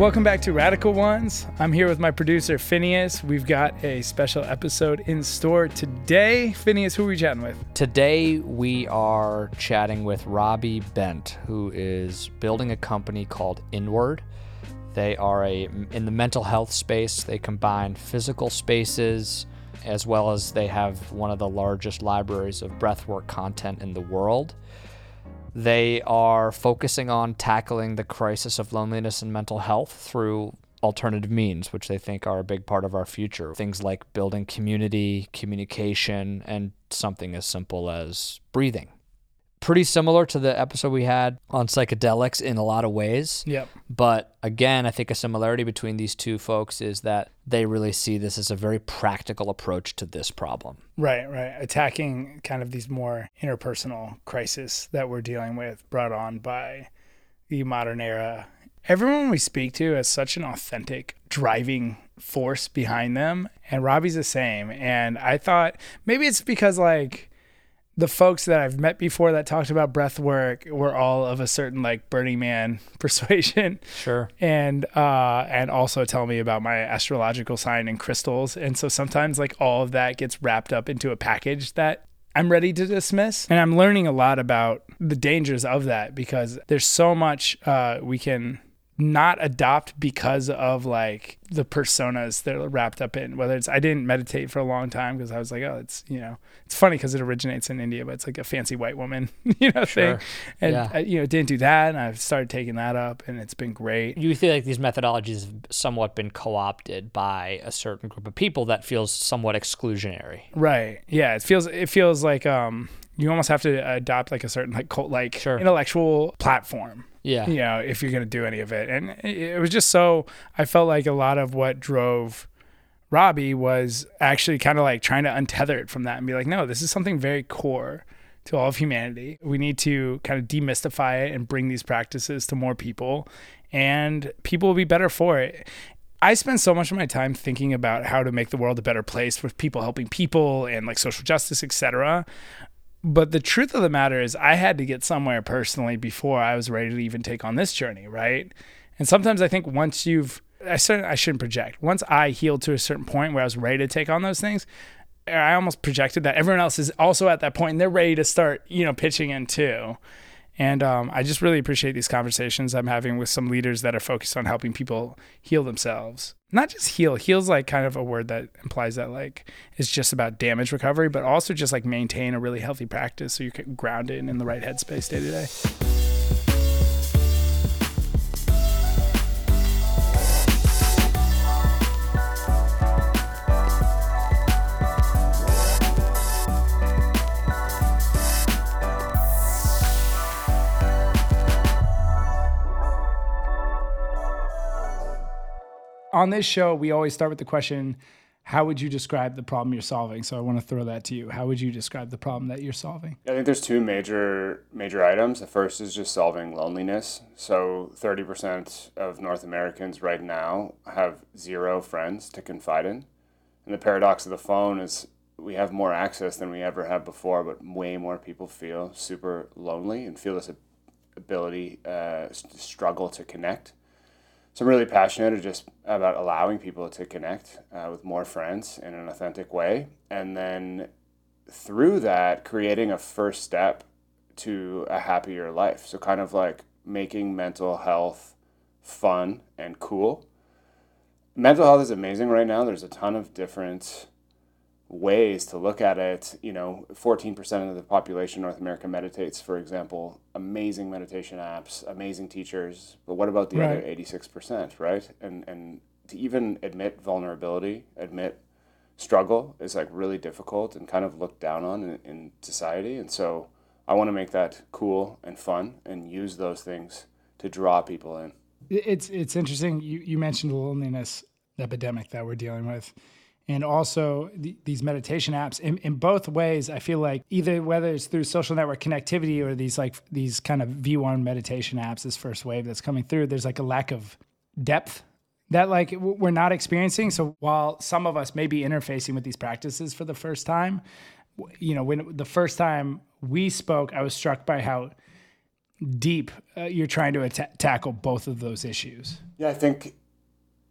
Welcome back to Radical Ones. I'm here with my producer, Phineas. We've got a special episode in store today. Phineas, who are we chatting with? Today, we are chatting with Robbie Bent, who is building a company called Inward. They are a in the mental health space. They combine physical spaces as well as they have one of the largest libraries of breathwork content in the world. They are focusing on tackling the crisis of loneliness and mental health through alternative means, which they think are a big part of our future. Things like building community, communication, and something as simple as breathing pretty similar to the episode we had on psychedelics in a lot of ways. Yep. But again, I think a similarity between these two folks is that they really see this as a very practical approach to this problem. Right, right. Attacking kind of these more interpersonal crises that we're dealing with brought on by the modern era. Everyone we speak to has such an authentic driving force behind them. And Robbie's the same. And I thought maybe it's because like the folks that I've met before that talked about breath work were all of a certain like Burning Man persuasion. Sure. And uh and also tell me about my astrological sign and crystals. And so sometimes like all of that gets wrapped up into a package that I'm ready to dismiss. And I'm learning a lot about the dangers of that because there's so much uh we can not adopt because of like the personas that are wrapped up in whether it's I didn't meditate for a long time because I was like oh it's you know it's funny because it originates in India but it's like a fancy white woman you know sure. thing and yeah. I, you know didn't do that and I've started taking that up and it's been great you feel like these methodologies have somewhat been co-opted by a certain group of people that feels somewhat exclusionary right yeah it feels it feels like um you almost have to adopt like a certain like cult like sure. intellectual platform yeah. You know, if you're going to do any of it. And it was just so, I felt like a lot of what drove Robbie was actually kind of like trying to untether it from that and be like, no, this is something very core to all of humanity. We need to kind of demystify it and bring these practices to more people, and people will be better for it. I spend so much of my time thinking about how to make the world a better place with people helping people and like social justice, etc. But the truth of the matter is, I had to get somewhere personally before I was ready to even take on this journey, right? And sometimes I think once you've, I I shouldn't project. Once I healed to a certain point where I was ready to take on those things, I almost projected that everyone else is also at that point and they're ready to start, you know, pitching in too. And um, I just really appreciate these conversations I'm having with some leaders that are focused on helping people heal themselves. Not just heal, heal's like kind of a word that implies that like it's just about damage recovery, but also just like maintain a really healthy practice so you're grounded in the right headspace day to day. On this show, we always start with the question, how would you describe the problem you're solving? So I want to throw that to you. How would you describe the problem that you're solving? I think there's two major major items. The first is just solving loneliness. So 30% of North Americans right now have zero friends to confide in. And the paradox of the phone is we have more access than we ever have before, but way more people feel super lonely and feel this ability, uh, struggle to connect so I'm really passionate just about allowing people to connect uh, with more friends in an authentic way, and then through that, creating a first step to a happier life. So kind of like making mental health fun and cool. Mental health is amazing right now. There's a ton of different ways to look at it. You know, 14% of the population in North America meditates, for example. Amazing meditation apps, amazing teachers. But what about the right. other 86%, right? And, and to even admit vulnerability, admit struggle is like really difficult and kind of looked down on in, in society. And so I want to make that cool and fun and use those things to draw people in. It's, it's interesting. You, you mentioned the loneliness epidemic that we're dealing with and also th- these meditation apps in, in both ways i feel like either whether it's through social network connectivity or these like these kind of v1 meditation apps this first wave that's coming through there's like a lack of depth that like we're not experiencing so while some of us may be interfacing with these practices for the first time you know when the first time we spoke i was struck by how deep uh, you're trying to atta- tackle both of those issues. Yeah, I think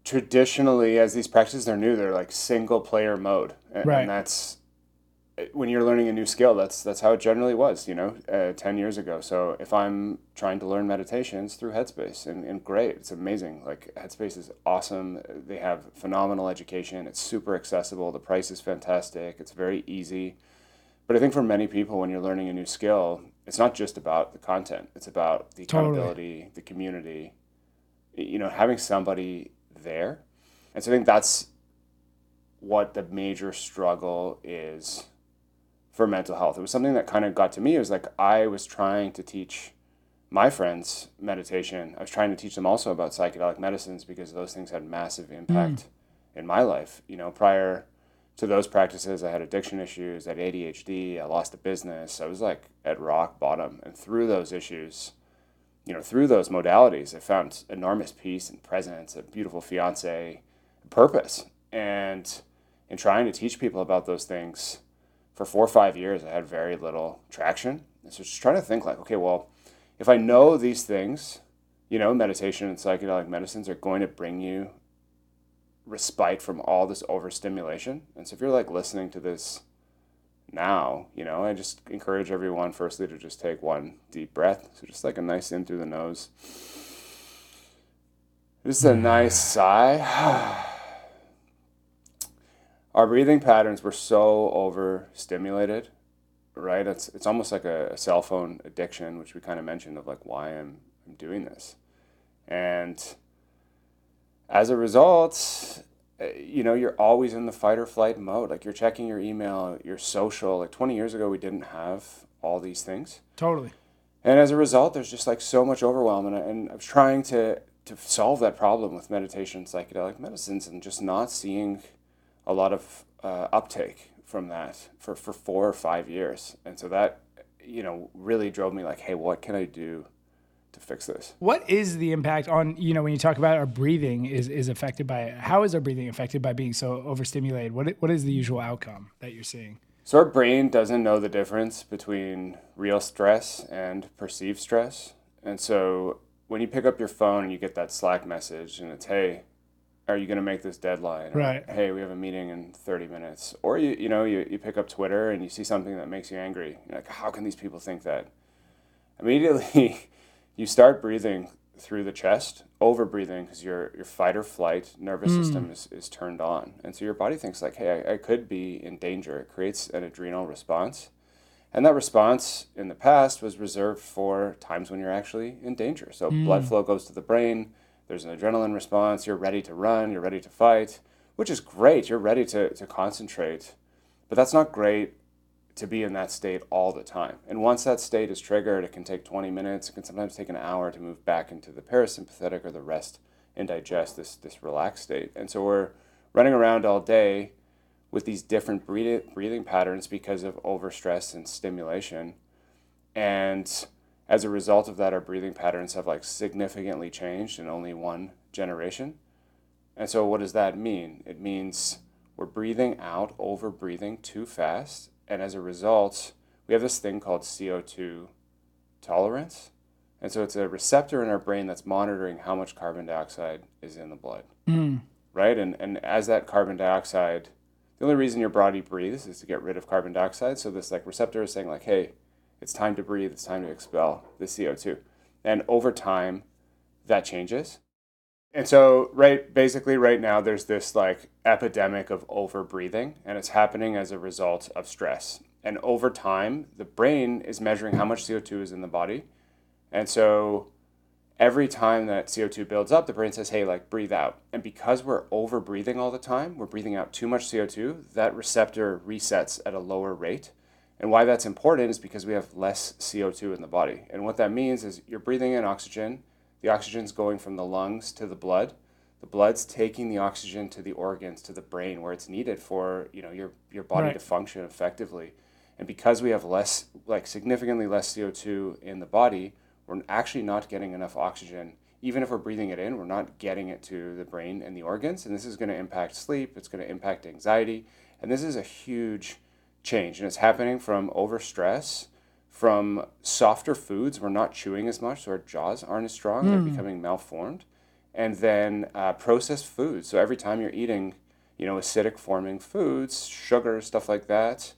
traditionally, as these practices are new, they're like single player mode, and, Right. and that's when you're learning a new skill. That's that's how it generally was, you know, uh, ten years ago. So if I'm trying to learn meditation, it's through Headspace, and, and great, it's amazing. Like Headspace is awesome. They have phenomenal education. It's super accessible. The price is fantastic. It's very easy. But I think for many people, when you're learning a new skill, it's not just about the content. It's about the Totally. accountability, the community, you know, having somebody there. And so I think that's what the major struggle is for mental health. It was something that kind of got to me. It was like I was trying to teach my friends meditation. I was trying to teach them also about psychedelic medicines because those things had massive hmm. impact in my life. You know, prior to those practices, I had addiction issues, I had ADHD, I lost a business. I was like at rock bottom. And through those issues, you know, through those modalities, I found enormous peace and presence, a beautiful fiance, purpose. And in trying to teach people about those things for four or five years, I had very little traction. And so just trying to think like, okay, well, if I know these things, you know, meditation and psychedelic medicines are going to bring you respite from all this overstimulation. And so if you're like listening to this now, you know, I just encourage everyone firstly to just take one deep breath. So just like a nice in through the nose. Just a mm. nice sigh. Our breathing patterns were so overstimulated, right? It's it's almost like a, a cell phone addiction, which we kind of mentioned of like why I'm I'm doing this. And as a result, you know, you're always in the fight or flight mode. Like you're checking your email, your social. Like 20 years ago, we didn't have all these things. Totally. And as a result, there's just like so much overwhelm. And I, and I was trying to, to solve that problem with meditation, psychedelic medicines, and just not seeing a lot of uh, uptake from that for, for four or five years. And so that, you know, really drove me like, hey, what can I do to fix this? What is the impact on you know when you talk about our breathing is is affected by it? How is our breathing affected by being so overstimulated? What what is the usual outcome that you're seeing? So our brain doesn't know the difference between real stress and perceived stress. And so when you pick up your phone and you get that Slack message and it's, hey, are you going to make this deadline? Or, Right. Hey, we have a meeting in 30 minutes. Or you, you know, you, you pick up Twitter and you see something that makes you angry. You're like, how can these people think that? Immediately, you start breathing through the chest, over breathing because your, your fight or flight nervous hmm. system is, is turned on. And so your body thinks like, hey, I, I could be in danger. It creates an adrenal response. And that response in the past was reserved for times when you're actually in danger. So hmm. blood flow goes to the brain, there's an adrenaline response, you're ready to run, you're ready to fight, which is great. You're ready to, to concentrate. But that's not great to be in that state all the time. And once that state is triggered, it can take 20 minutes, it can sometimes take an hour to move back into the parasympathetic or the rest and digest this, this relaxed state. And so we're running around all day with these different breathing, patterns because of overstress and stimulation. And as a result of that, our breathing patterns have like significantly changed in only one generation. And so, what does that mean? It means we're breathing out, over breathing too fast. And as a result, we have this thing called CO2 tolerance. And so, it's a receptor in our brain that's monitoring how much carbon dioxide is in the blood Mm. right? And and as that carbon dioxide, the only reason your body breathes is to get rid of carbon dioxide. So this like receptor is saying like, hey, it's time to breathe. It's time to expel the CO two. And over time, that changes. And so right basically right now there's this like epidemic of overbreathing, and it's happening as a result of stress. And over time, the brain is measuring how much CO2 is in the body. And so every time that CO2 builds up, the brain says, hey, like breathe out. And because we're overbreathing all the time, we're breathing out too much CO2, that receptor resets at a lower rate. And why that's important is because we have less CO2 in the body. And what that means is you're breathing in oxygen, the oxygen's going from the lungs to the blood. The blood's taking the oxygen to the organs, to the brain, where it's needed for you know your your body Right. to function effectively. And because we have less, like significantly less CO2 in the body, we're actually not getting enough oxygen. Even if we're breathing it in, we're not getting it to the brain and the organs. And this is going to impact sleep, it's going to impact anxiety. And this is a huge change. And it's happening from overstress from softer foods. We're not chewing as much, so our jaws aren't as strong. They're becoming malformed. And then uh, processed foods. So every time you're eating, you know, acidic forming foods, sugar, stuff like that,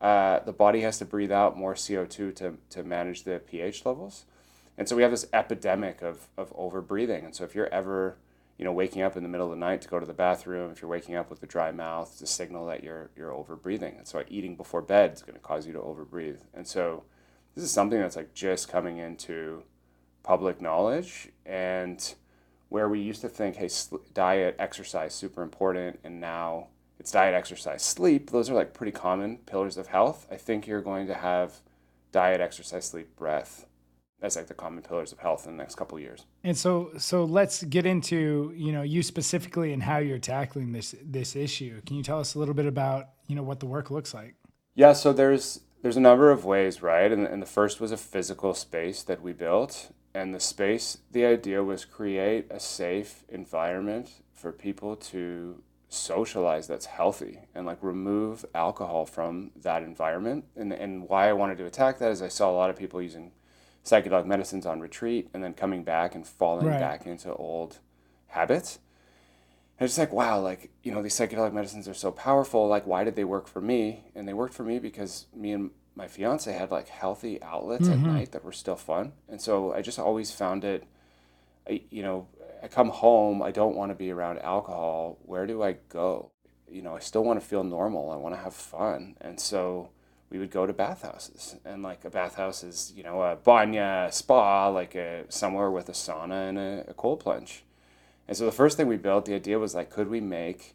uh, the body has to breathe out more CO2 to, to manage the pH levels. And so we have this epidemic of, of overbreathing. And so if you're ever, you know, waking up in the middle of the night to go to the bathroom, if you're waking up with a dry mouth, it's a signal that you're, you're overbreathing. And so eating before bed is going to cause you to overbreathe. And so this is something that's like just coming into public knowledge and where we used to think, hey, sl- diet, exercise, super important. And now it's diet, exercise, sleep. Those are like pretty common pillars of health. I think you're going to have diet, exercise, sleep, breath that's like the common pillars of health in the next couple of years. And so, so let's get into you know you specifically and how you're tackling this this issue. Can you tell us a little bit about you know what the work looks like? Yeah, so there's there's a number of ways, right? And, and the first was a physical space that we built. And the space, the idea was create a safe environment for people to socialize that's healthy and like remove alcohol from that environment. And, and why I wanted to attack that is I saw a lot of people using psychedelic medicines on retreat and then coming back and falling Right. back into old habits. And it's like, wow, like, you know, these psychedelic medicines are so powerful. Like, why did they work for me? And they worked for me because me and my fiance had like healthy outlets at mm-hmm. night that were still fun. And so I just always found it, I, you know, I come home, I don't want to be around alcohol. Where do I go? You know, I still want to feel normal. I want to have fun. And so we would go to bathhouses. And like a bathhouse is, you know, a banya, a spa, like a, somewhere with a sauna and a, a cold plunge. And so the first thing we built, the idea was like, could we make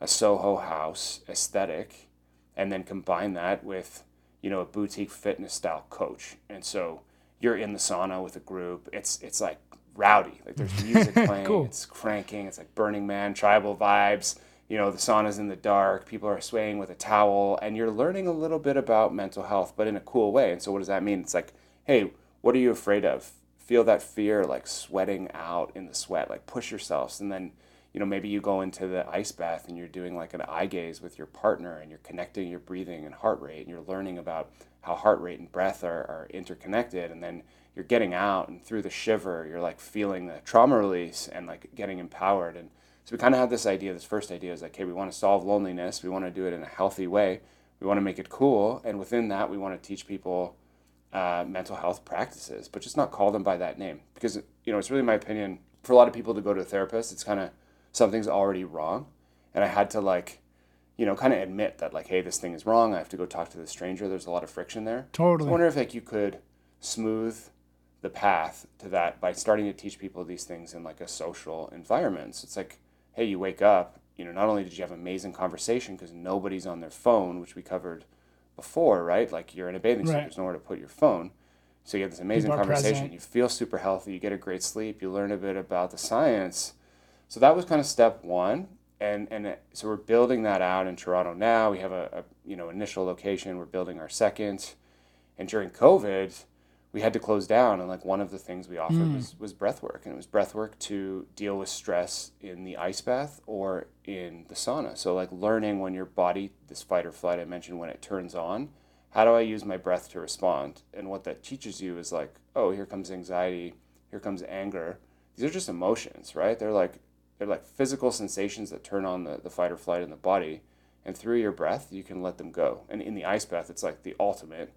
a Soho house aesthetic and then combine that with, you know, a boutique fitness style coach? And so you're in the sauna with a group. It's it's like rowdy. Like there's music playing, Cool. it's cranking, it's like Burning Man, tribal vibes. You know, the sauna's in the dark, people are swaying with a towel, and you're learning a little bit about mental health, but in a cool way. And so what does that mean? It's like, hey, what are you afraid of? Feel that fear like sweating out in the sweat, like push yourselves. And then, you know, maybe you go into the ice bath and you're doing like an eye gaze with your partner and you're connecting your breathing and heart rate and you're learning about how heart rate and breath are, are interconnected. And then you're getting out and through the shiver, you're like feeling the trauma release and like getting empowered. And so we kind of have this idea, this first idea is like, hey, we want to solve loneliness. We want to do it in a healthy way. We want to make it cool. And within that, we want to teach people uh, mental health practices, but just not call them by that name. Because, you know, it's really my opinion for a lot of people to go to a therapist, it's kind of something's already wrong. And I had to like, you know, kind of admit that like, hey, this thing is wrong. I have to go talk to the stranger. There's a lot of friction there. Totally. I wonder if like you could smooth the path to that by starting to teach people these things in like a social environment. So it's like, hey, you wake up, you know, not only did you have an amazing conversation because nobody's on their phone, which we covered before, right? Like you're in a bathing suit, Right. there's nowhere to put your phone. So you have this amazing conversation. present. You feel super healthy. You get a great sleep. You learn a bit about the science. So that was kind of step one, and and so we're building that out in Toronto now. We have a, a you know initial location. We're building our second, and during COVID, we had to close down. And like one of the things we offered hmm. was was breath work, and it was breath work to deal with stress in the ice bath or in the sauna. So like learning when your body, this fight or flight I mentioned, when it turns on, how do I use my breath to respond? And what that teaches you is like, oh, here comes anxiety, here comes anger. These are just emotions, right? They're like they're like physical sensations that turn on the, the fight or flight in the body. And through your breath, you can let them go. And in the ice bath, it's like the ultimate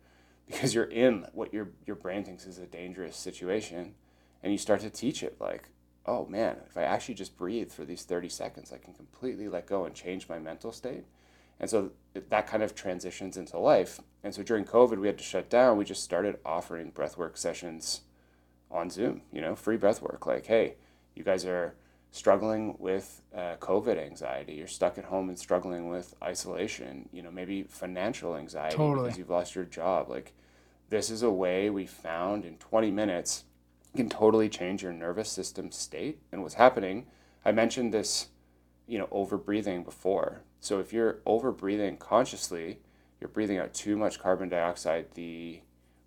because you're in what your your brain thinks is a dangerous situation and you start to teach it like oh man if i actually just breathe for these 30 seconds i can completely let go and change my mental state. And so that kind of transitions into life. And so during covid we had to shut down. We just started offering breathwork sessions on zoom you know free breathwork like hey you guys are struggling with uh, covid anxiety. You're stuck at home and struggling with isolation you know maybe financial anxiety Totally. because you've lost your job. Like this is a way we found in 20 minutes can totally change your nervous system state. And what's happening i mentioned this you know over breathing before. So if you're over breathing consciously you're breathing out too much carbon dioxide the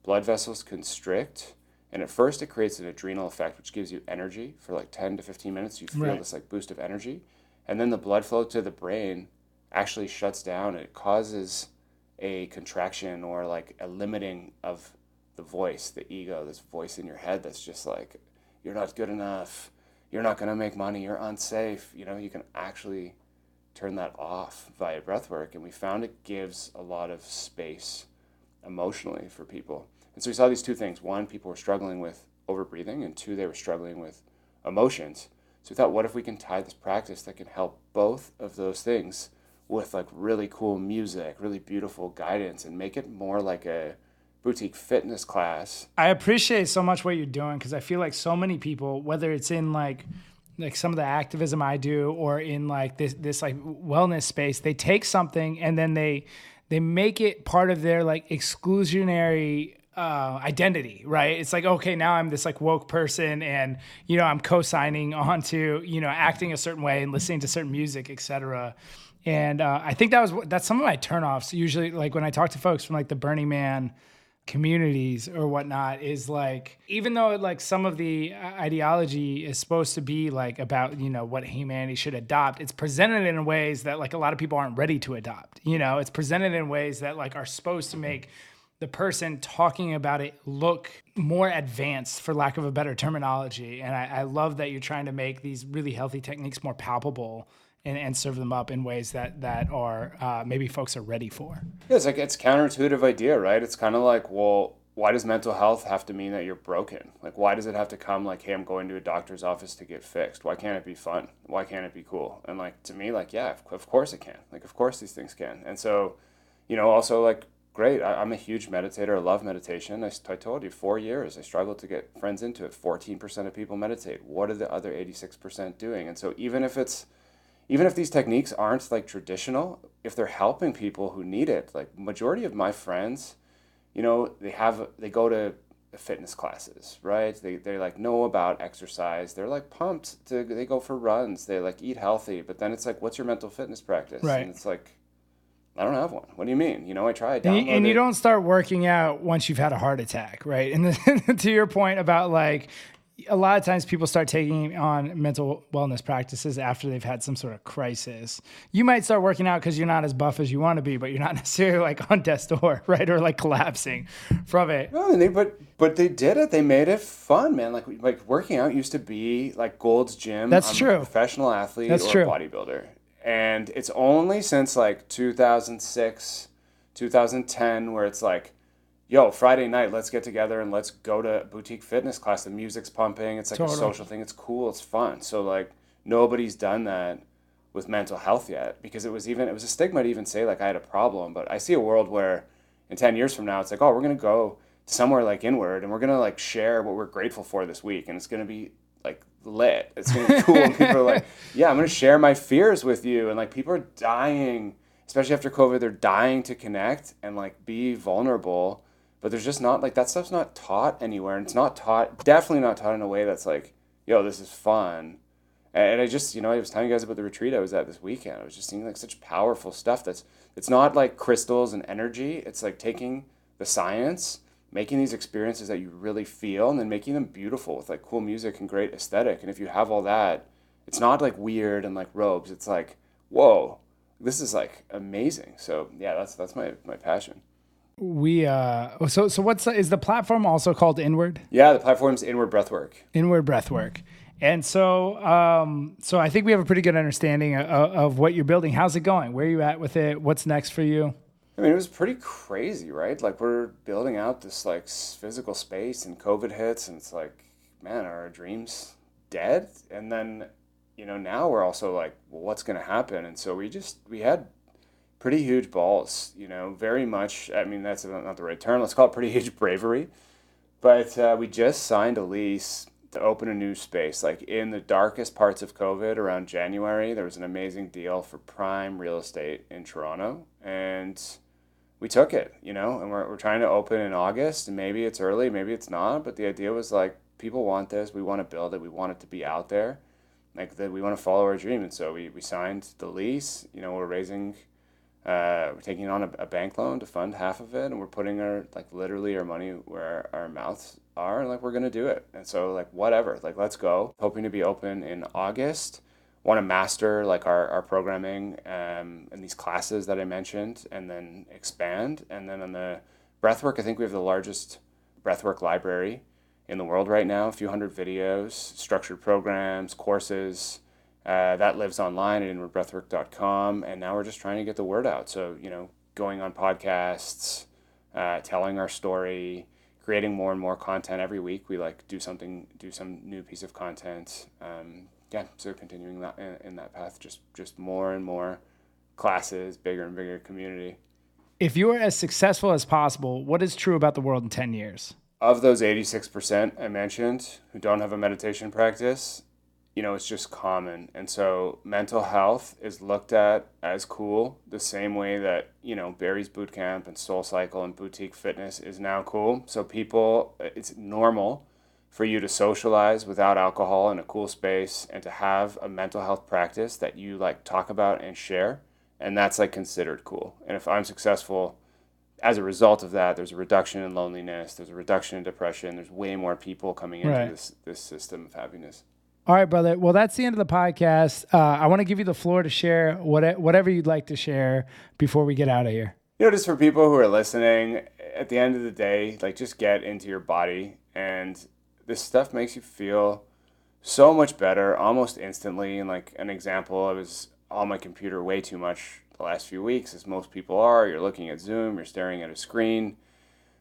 blood vessels constrict and at first it creates an adrenal effect which gives you energy for like 10 to 15 minutes. You feel Right. this like boost of energy. And then the blood flow to the brain actually shuts down. And it causes a contraction or like a limiting of the voice, the ego, this voice in your head that's just like, you're not good enough, you're not to make money, you're unsafe. You know, you can actually turn that off via breath work. And we found it gives a lot of space emotionally for people. And so we saw these two things. One, people were struggling with overbreathing, and two, they were struggling with emotions. So we thought, what if we can tie this practice that can help both of those things with like really cool music, really beautiful guidance, and make it more like a boutique fitness class. I appreciate so much what you're doing because I feel like so many people, whether it's in like like some of the activism I do or in like this this like wellness space, they take something and then they they make it part of their like exclusionary uh, identity, right? It's like, okay, now I'm this like woke person and, you know, I'm co-signing onto, you know, acting a certain way and listening to certain music, etc. And uh, I think that was, that's some of my turnoffs. Usually, like when I talk to folks from like the Burning Man communities or whatnot is like even though like some of the uh, ideology is supposed to be like about you know what humanity should adopt it's presented in ways that like a lot of people aren't ready to adopt you know? It's presented in ways that like are supposed to make the person talking about it look more advanced for lack of a better terminology. And I, I love that you're trying to make these really healthy techniques more palpable and, and serve them up in ways that that are uh, maybe folks are ready for. Yeah, it's like it's counterintuitive idea, right? It's kind of like, well, why does mental health have to mean that you're broken? Like, why does it have to come like, hey, I'm going to a doctor's office to get fixed? Why can't it be fun? Why can't it be cool? And like to me, like, yeah, of course it can. Like, of course these things can. And so, you know, also like great. I, am a huge meditator. I love meditation. I, I told you, four years. I struggled to get friends into it. 14% of people meditate. What are the other 86% doing? And so even if it's even if these techniques aren't like traditional, if they're helping people who need it, like majority of my friends, you know, they have they go to fitness classes, right? They they like know about exercise. They're like pumped to they go for runs. They like eat healthy, but then it's like, what's your mental fitness practice? Right. And it's like, I don't have one. What do you mean? You know, I tried. And, and you don't start working out once you've had a heart attack, right? And the, to your point about like a lot of times people start taking on mental wellness practices after they've had some sort of crisis. You might start working out because you're not as buff as you want to be, but you're not necessarily like on death's door, right? Or like collapsing from it. No, they, but but they did it. They made it fun, man. Like like working out used to be like Gold's Gym. That's I'm true. professional athlete That's or true. bodybuilder, and it's only since like 2006, 2010 where it's like yo, Friday night, let's get together and let's go to boutique fitness class. The music's pumping. It's like totally. a social thing. It's cool. It's fun. So like nobody's done that with mental health yet because it was even it was a stigma to even say like I had a problem. But I see a world where in ten years from now it's like, oh, we're gonna go somewhere like inward and we're gonna like share what we're grateful for this week and it's gonna be like lit. It's gonna be cool. and people are like, yeah, I'm gonna share my fears with you. And like people are dying, especially after COVID, they're dying to connect and like be vulnerable but there's just not like that stuff's not taught anywhere and it's not taught definitely not taught in a way that's like yo this is fun. And i just you know i was telling you guys about the retreat i was at this weekend. I was just seeing like such powerful stuff that's it's not like crystals and energy. It's like taking the science making these experiences that you really feel and then making them beautiful with like cool music and great aesthetic. And if you have all that it's not like weird and like robes. It's like whoa this is like amazing. So yeah that's that's my my passion we uh so so what's the, is the platform also called inward? Yeah the platform's inward breathwork. Inward breathwork. And so um so i think we have a pretty good understanding of, of what you're building. How's it going? Where are you at with it? What's next for you? I mean it was pretty crazy right? Like we're building out this like physical space and covid hits and it's like man are our dreams dead? And then you know now we're also like well, what's going to happen? And so we just we had pretty huge balls, you know, very much. I mean, that's not the right term. Let's call it pretty huge bravery. But uh, we just signed a lease to open a new space. Like in the darkest parts of COVID around January, there was an amazing deal for prime real estate in Toronto. And we took it, you know, and we're, we're trying to open in August. And maybe it's early, maybe it's not. But the idea was like, people want this. We want to build it. We want it to be out there. Like that, we want to follow our dream. And so we, we signed the lease. You know, we're raising uh, we're taking on a, a, bank loan to fund half of it, and we're putting our like literally our money where our, mouths are, and like we're gonna do it. And so like whatever, like let's go. Hoping to be open in August want to master like our, our programming um, and these classes that I mentioned and then expand. And then on the breathwork, I think we have the largest breathwork library in the world right now, a few hundred videos, structured programs, courses. Uh, that lives online at inwardbreathwork.com. And now we're just trying to get the word out. So, you know, going on podcasts, uh, telling our story, creating more and more content every week. We like do something, do some new piece of content. Um, yeah, so continuing that in, in that path, just just more and more classes, bigger and bigger community. If you are as successful as possible, what is true about the world in 10 years? Of those 86% I mentioned who don't have a meditation practice, you know, it's just common. And so mental health is looked at as cool the same way that, you know, Barry's Bootcamp and Soul Cycle and boutique fitness is now cool. So people, uh, it's normal for you to socialize without alcohol in a cool space and to have a mental health practice that you like talk about and share. And that's like considered cool. And if I'm successful, as a result of that, there's a reduction in loneliness, there's a reduction in depression, there's way more people coming into right. this this system of happiness. All right, brother. Well, that's the end of the podcast. Uh, I want to give you the floor to share what, whatever you'd like to share before we get out of here. You know, just for people who are listening, at the end of the day, like just get into your body, and this stuff makes you feel so much better almost instantly. And like an example, I was on my computer way too much the last few weeks, as most people are. You're looking at Zoom, you're staring at a screen.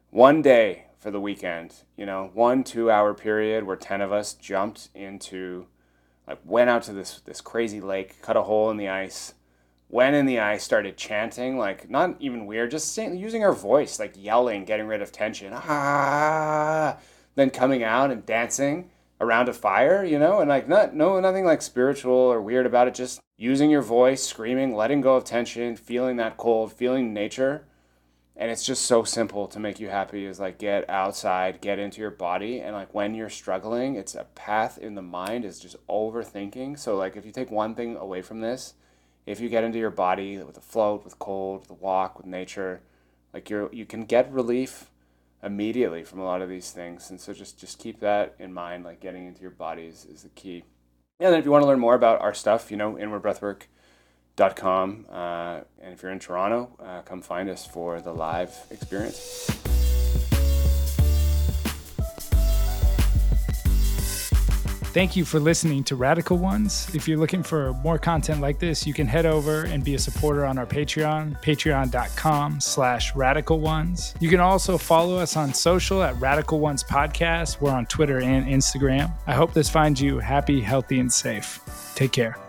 One day for the weekend. You know, one two hour period where ten of us jumped into, like, went out to this this crazy lake, cut a hole in the ice, went in the ice, started chanting, like not even weird, just saying, using our voice, like yelling, getting rid of tension. Ah, then coming out and dancing around a fire, you know, and like not no nothing like spiritual or weird about it. Just using your voice, screaming, letting go of tension, feeling that cold, feeling nature and it's just so simple to make you happy is like get outside get into your body and like when you're struggling it's a path in the mind is just overthinking. So like if you take one thing away from this if you get into your body with a float with cold with walk with nature like you're you can get relief immediately from a lot of these things. And so just just keep that in mind like getting into your body is, is the key. And then if you want to learn more about our stuff you know inward breathwork com. Uh, and if you're in Toronto, uh, come find us for the live experience. Thank you for listening to Radical Ones. If you're looking for more content like this, you can head over and be a supporter on our Patreon, patreon.com slash radical ones. You can also follow us on social at Radical Ones Podcast. We're on Twitter and Instagram. I hope this finds you happy, healthy, and safe. Take care.